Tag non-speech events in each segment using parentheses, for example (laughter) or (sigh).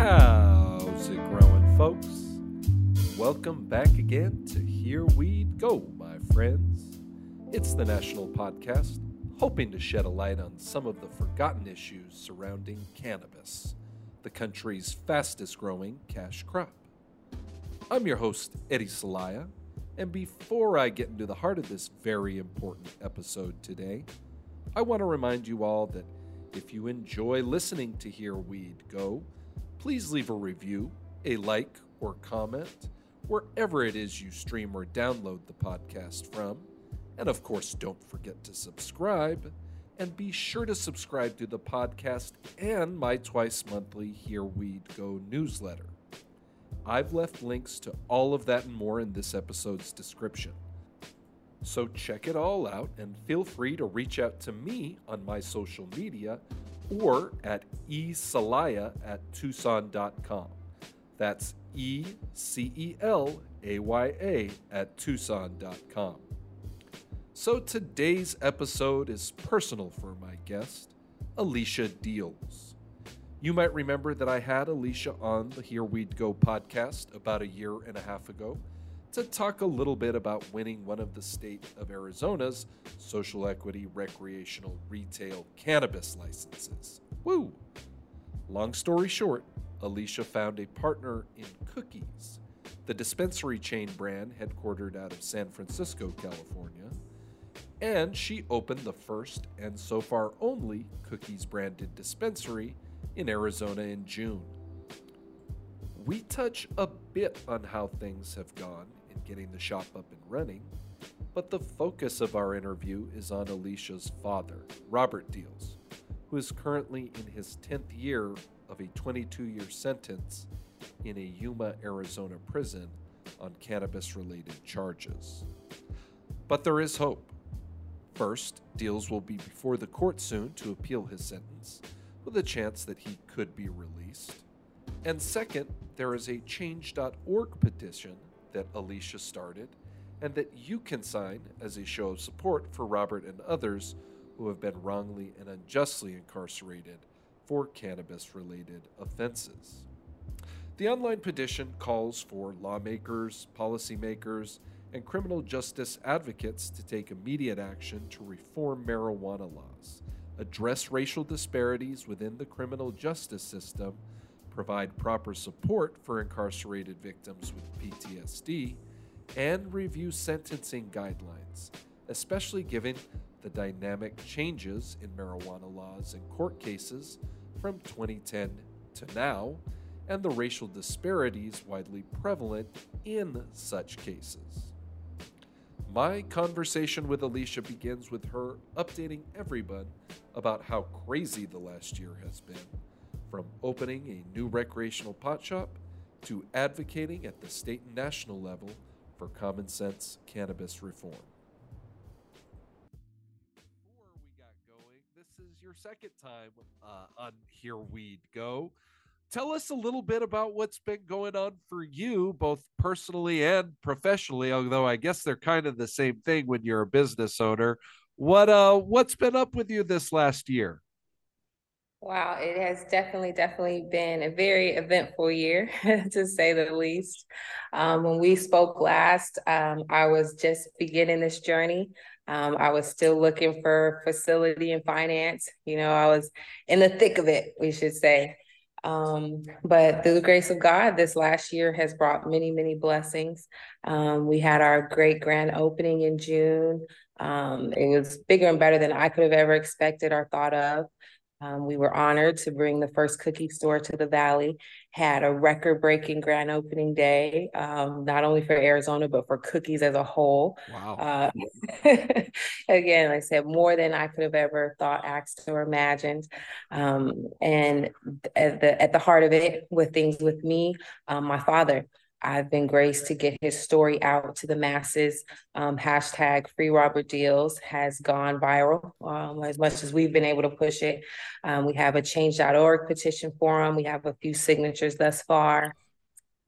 How's it growing, folks? Welcome back again to Here Weed Go, my friends. It's the National Podcast, hoping to shed a light on some of the forgotten issues surrounding cannabis, the country's fastest growing cash crop. I'm your host, Eddie Celaya, and before I get into the heart of this very important episode today, I want to remind you all that if you enjoy listening to Here Weed Go, please leave a review, a like, or comment wherever it is you stream or download the podcast from. And of course, don't forget to subscribe. And be sure to subscribe to the podcast and my twice monthly Here Weed Go newsletter. I've left links to all of that and more in this episode's description. So check it all out and feel free to reach out to me on my social media or at ecelaya at tucson.com. That's E C E L A Y A at tucson.com. So today's episode is personal for my guest, Alicia Deals. You might remember that I had Alicia on the Here Weed Go podcast about a year and a half ago to talk a little bit about winning one of the state of Arizona's social equity recreational retail cannabis licenses. Woo! Long story short, Alicia found a partner in Cookies, the dispensary chain brand headquartered out of San Francisco, California, and she opened the first and so far only Cookies branded dispensary in Arizona in June. We touch a bit on how things have gone getting the shop up and running, but the focus of our interview is on Alicia's father, Robert Deals, who is currently in his 10th year of a 22 year sentence in a Yuma, Arizona prison on cannabis related charges. But there is hope. First, Deals will be before the court soon to appeal his sentence, with a chance that he could be released. And second, there is a change.org petition that Alicia started and that you can sign as a show of support for Robert and others who have been wrongly and unjustly incarcerated for cannabis related offenses. The online petition calls for lawmakers, policymakers, and criminal justice advocates to take immediate action to reform marijuana laws, address racial disparities within the criminal justice system, provide proper support for incarcerated victims with PTSD, and review sentencing guidelines, especially given the dynamic changes in marijuana laws and court cases from 2010 to now, and the racial disparities widely prevalent in such cases. My conversation with Alicia begins with her updating everyone about how crazy the last year has been from opening a new recreational pot shop to advocating at the state and national level for common sense cannabis reform. Before we got going, this is your second time uh, on Here Weed Go. Tell us a little bit about what's been going on for you, both personally and professionally. Although I guess they're kind of the same thing when you're a business owner. What uh, what's been up with you this last year? Wow, it has definitely, definitely been a very eventful year, (laughs) to say the least. Um, when we spoke last, um, I was just beginning this journey. Um, I was still looking for facility and finance. You know, I was in the thick of it, we should say. Um, but through the grace of God, this last year has brought many, many blessings. Um, we had our great grand opening in June. Um, it was bigger and better than I could have ever expected or thought of. Um, we were honored to bring the first cookie store to the Valley, had a record breaking grand opening day, um, not only for Arizona, but for cookies as a whole. Wow. Uh, (laughs) again, like I said, more than I could have ever thought, asked, or imagined. Um, and at the, at the heart of it, with things with me, um, my father. I've been graced to get his story out to the masses. Um, hashtag Free Robert Deals has gone viral um, as much as we've been able to push it. Um, we have a change.org petition forum. We have a few signatures thus far.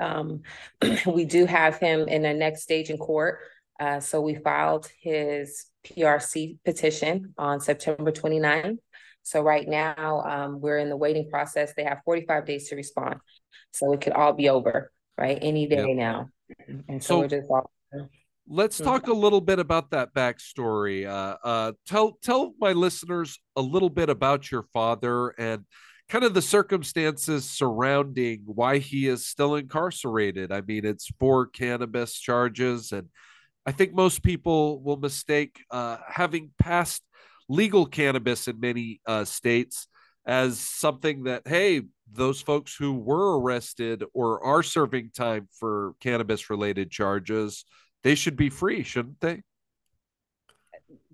Um, (clears throat) we do have him in the next stage in court. Uh, so we filed his PRC petition on September 29th. So right now, um, we're in the waiting process. They have 45 days to respond. So it could all be over, right? Any day yep. now. And so, so, we're just all let's mm-hmm. talk a little bit about that backstory. Uh, uh, tell tell my listeners a little bit about your father and kind of the circumstances surrounding why he is still incarcerated. I mean, it's for cannabis charges, and I think most people will mistake uh, having passed legal cannabis in many uh, states as something that, hey, those folks who were arrested or are serving time for cannabis related charges, they should be free, shouldn't they?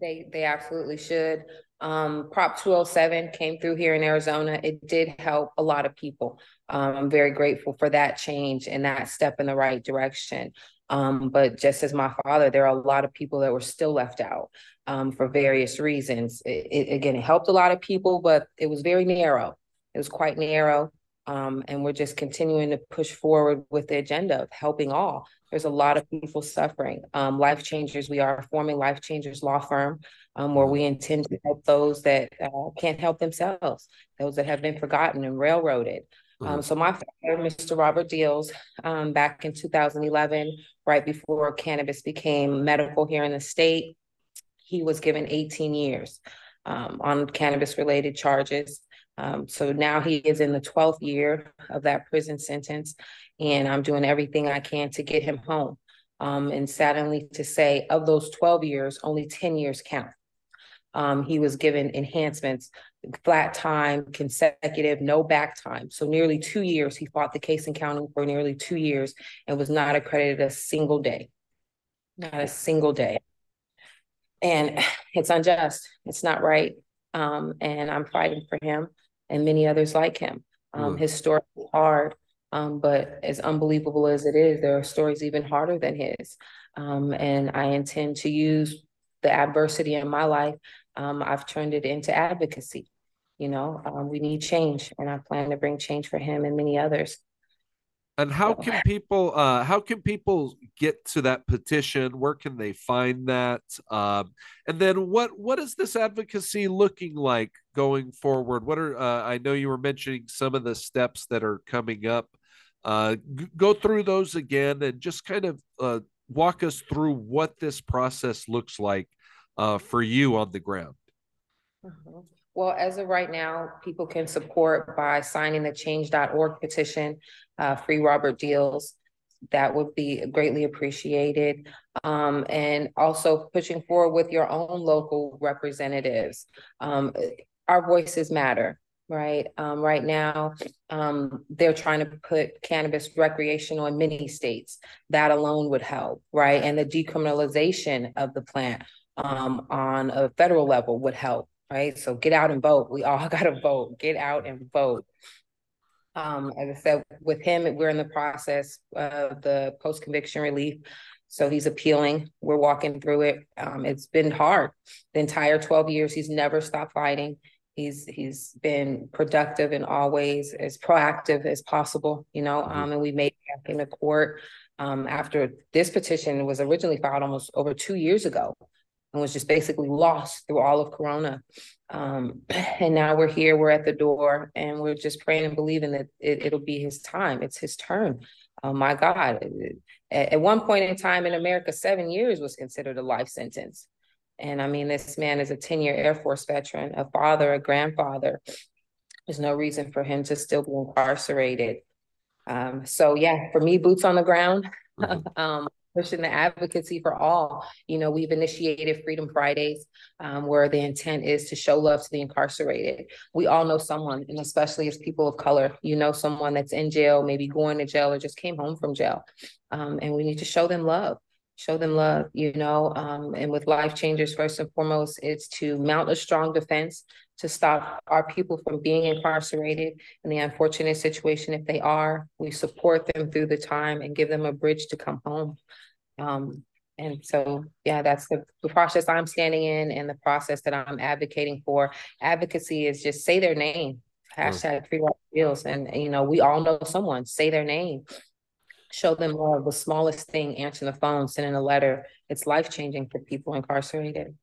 They they absolutely should. Um, Prop 207 came through here in Arizona. It did help a lot of people. Um, I'm very grateful for that change and that step in the right direction. Um, but just as my father, there are a lot of people that were still left out um, for various reasons. It, it, again, it helped a lot of people, but it was very narrow. It was quite narrow. Um, and we're just continuing to push forward with the agenda of helping all. There's a lot of people suffering. Um, life Changers, we are forming Life Changers Law Firm um, where we intend to help those that uh, can't help themselves, those that have been forgotten and railroaded. Um, mm-hmm. so my father, Mr. Robert Deals, um, back in 2011, right before cannabis became medical here in the state, he was given 18 years um, on cannabis-related charges. Um, so now he is in the 12th year of that prison sentence, and I'm doing everything I can to get him home. Um, and sadly to say, of those 12 years, only 10 years count. Um, he was given enhancements, flat time, consecutive, no back time. So nearly two years, he fought the case in county for nearly two years and was not accredited a single day, not a single day. And it's unjust. It's not right. Um, and I'm fighting for him and many others like him. Um, mm. His story is hard, um, but as unbelievable as it is, there are stories even harder than his. Um, and I intend to use the adversity in my life um, I've turned it into advocacy. You know, um, we need change, and I plan to bring change for him and many others. And how can people uh, how can people get to that petition? Where can they find that? Um, and then what what is this advocacy looking like going forward? What are uh, I know you were mentioning some of the steps that are coming up. Uh, g- go through those again and just kind of uh, walk us through what this process looks like uh, for you on the ground? Mm-hmm. Well, as of right now, people can support by signing the change.org petition, uh, free Robert deals. That would be greatly appreciated. Um, and also pushing forward with your own local representatives. Um, our voices matter, right? Um, right now, um, they're trying to put cannabis recreational in many states. That alone would help, right? And the decriminalization of the plant um, on a federal level would help, right? So get out and vote. We all (laughs) got to vote. Get out and vote. Um, as I said, with him, we're in the process of the post conviction relief. So he's appealing. We're walking through it. Um, it's been hard. The entire 12 years, he's never stopped fighting. He's he's been productive in all ways, as proactive as possible, you know. Mm-hmm. Um, and we made it back in the court um, after this petition was originally filed almost over two years ago and was just basically lost through all of Corona. Um, (clears throat) and now we're here, we're at the door, and we're just praying and believing that it, will be his time. It's his turn. Oh my God. At, at one point in time in America, seven years was considered a life sentence. And I mean, this man is a 10 year Air Force veteran, a father, a grandfather. There's no reason for him to still be incarcerated. Um, so, yeah, for me, boots on the ground. Mm-hmm. (laughs) um, pushing the advocacy for all. You know, we've initiated Freedom Fridays, um, where the intent is to show love to the incarcerated. We all know someone, and especially as people of color, you know someone that's in jail, maybe going to jail or just came home from jail. Um, and we need to show them love show them love, you know. Um, and with life changers, first and foremost, it's to mount a strong defense to stop our people from being incarcerated in the unfortunate situation if they are. We support them through the time and give them a bridge to come home. Um, and so, yeah, that's the, the process I'm standing in and the process that I'm advocating for. Advocacy is just say their name, hashtag free deals. And, you know, we all know someone, say their name show them love. The smallest thing, answering the phone, sending a letter, it's life changing for people incarcerated.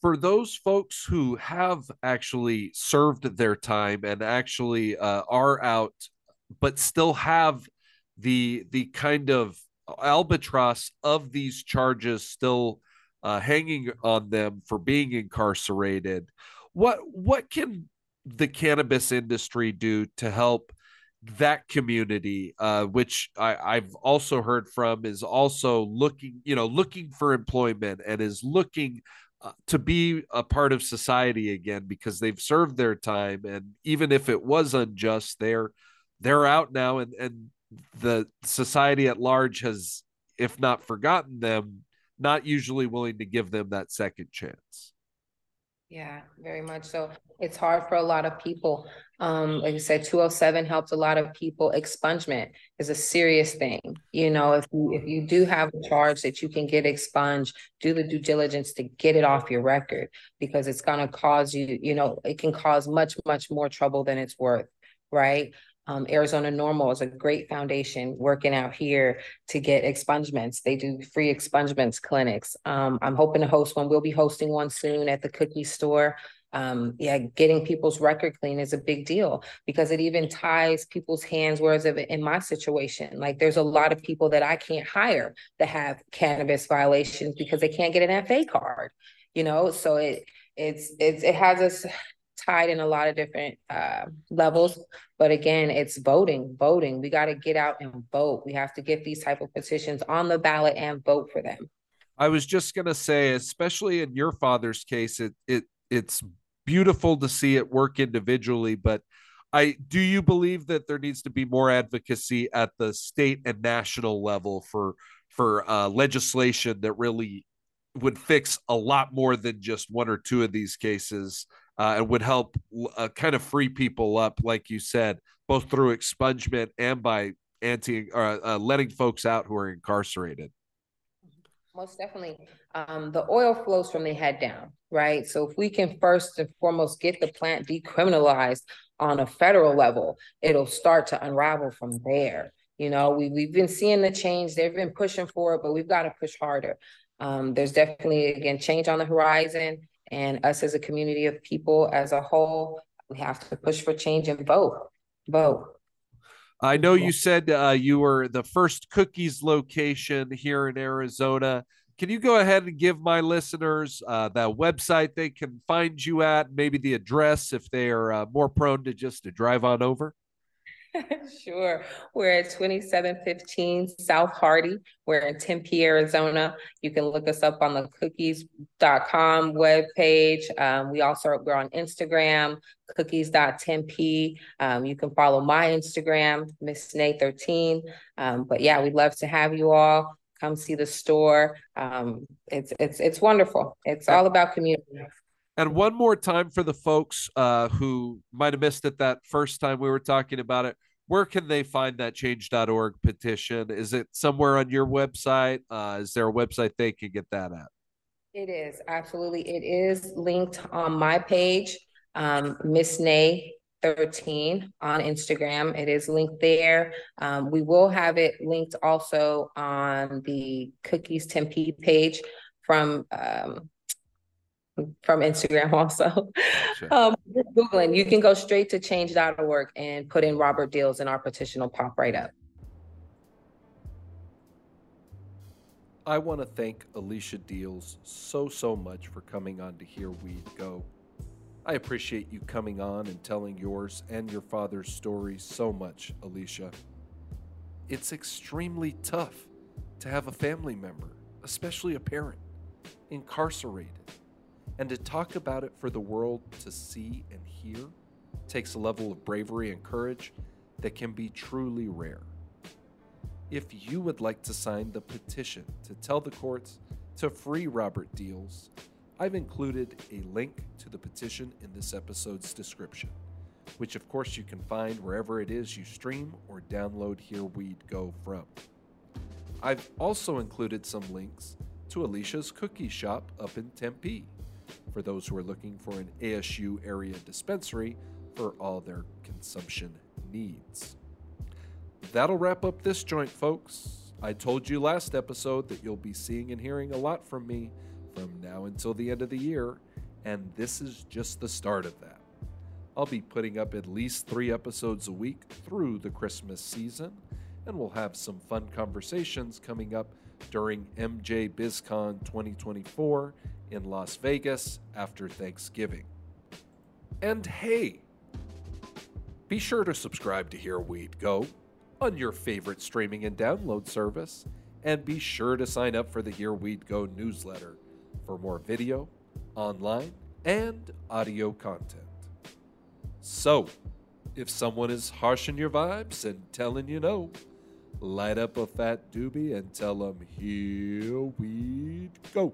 for those folks who have actually served their time and actually uh, are out, but still have the the kind of albatross of these charges still uh, hanging on them for being incarcerated, what what can the cannabis industry do to help that community, uh, which I, I've also heard from, is also looking, you know, looking for employment and is looking uh, to be a part of society again because they've served their time, and even if it was unjust, they're they're out now, and and the society at large has, if not forgotten them, not usually willing to give them that second chance. Yeah, very much so. It's hard for a lot of people. Um, like I said, 207 helps a lot of people. Expungement is a serious thing. You know, if you if you do have a charge that you can get expunged, do the due diligence to get it off your record because it's gonna cause you, you know, it can cause much, much more trouble than it's worth, right? Um, Arizona NORML is a great foundation working out here to get expungements. They do free expungements clinics. Um, I'm hoping to host one. We'll be hosting one soon at the cookie store. Um, yeah, getting people's record clean is a big deal because it even ties people's hands. Whereas in my situation, like there's a lot of people that I can't hire that have cannabis violations because they can't get an FA card, you know? So it, it's, it's, it has us tied in a lot of different uh, levels. But again, it's voting, voting. We got to get out and vote. We have to get these type of petitions on the ballot and vote for them. I was just gonna say, especially in your father's case, it it it's beautiful to see it work individually, but I do you believe that there needs to be more advocacy at the state and national level for for uh, legislation that really would fix a lot more than just one or two of these cases uh, and would help uh, kind of free people up, like you said, both through expungement and by anti uh, uh, letting folks out who are incarcerated. Most definitely. Um, the oil flows from the head down, right? So if we can first and foremost get the plant decriminalized on a federal level, it'll start to unravel from there. You know, we, we've been seeing the change. They've been pushing for it, but we've got to push harder. Um, there's definitely, again, change on the horizon. And us as a community of people as a whole, we have to push for change and vote. Vote. I know you said uh, you were the first cookies location here in Arizona. Can you go ahead and give my listeners uh, that website they can find you at, maybe the address if they are uh, more prone to just to drive on over? (laughs) sure. We're at 2715 South Hardy. We're in Tempe, Arizona. You can look us up on the cookies.com webpage. Um, we also we're on Instagram, cookies.tempe. Um, you can follow my Instagram, Miss Nay 13. Um, but yeah, we'd love to have you all come see the store. Um, it's it's it's wonderful. It's all about community. And one more time for the folks uh, who might have missed it that first time we were talking about it, where can they find that change.org petition? Is it somewhere on your website? Uh, is there a website they can get that at? It is absolutely. It is linked on my page, um, Miss Nay 13 on Instagram. It is linked there. Um, we will have it linked also on the Cookies Tempe page from um, from Instagram (laughs) also. Sure. Um, Googling, you can go straight to change.org and put in Robert Deals and our petition will pop right up. I want to thank Alicia Deals so, so much for coming on to Here Weed Go. I appreciate you coming on and telling yours and your father's story so much, Alicia. It's extremely tough to have a family member, especially a parent, incarcerated and to talk about it for the world to see and hear takes a level of bravery and courage that can be truly rare. If you would like to sign the petition to tell the courts to free Robert Deals, I've included a link to the petition in this episode's description, which of course you can find wherever it is you stream or download Here Weed Go from. I've also included some links to Alicia's cookie shop up in Tempe for those who are looking for an ASU area dispensary for all their consumption needs. That'll wrap up this joint, folks. I told you last episode that you'll be seeing and hearing a lot from me from now until the end of the year, and this is just the start of that. I'll be putting up at least three episodes a week through the Christmas season, and we'll have some fun conversations coming up during MJ BizCon 2024 in Las Vegas after Thanksgiving. And hey, be sure to subscribe to Here Weed Go on your favorite streaming and download service, and be sure to sign up for the Here Weed Go newsletter for more video, online, and audio content. So, if someone is harshing your vibes and telling you no, light up a fat doobie and tell them, Here we go.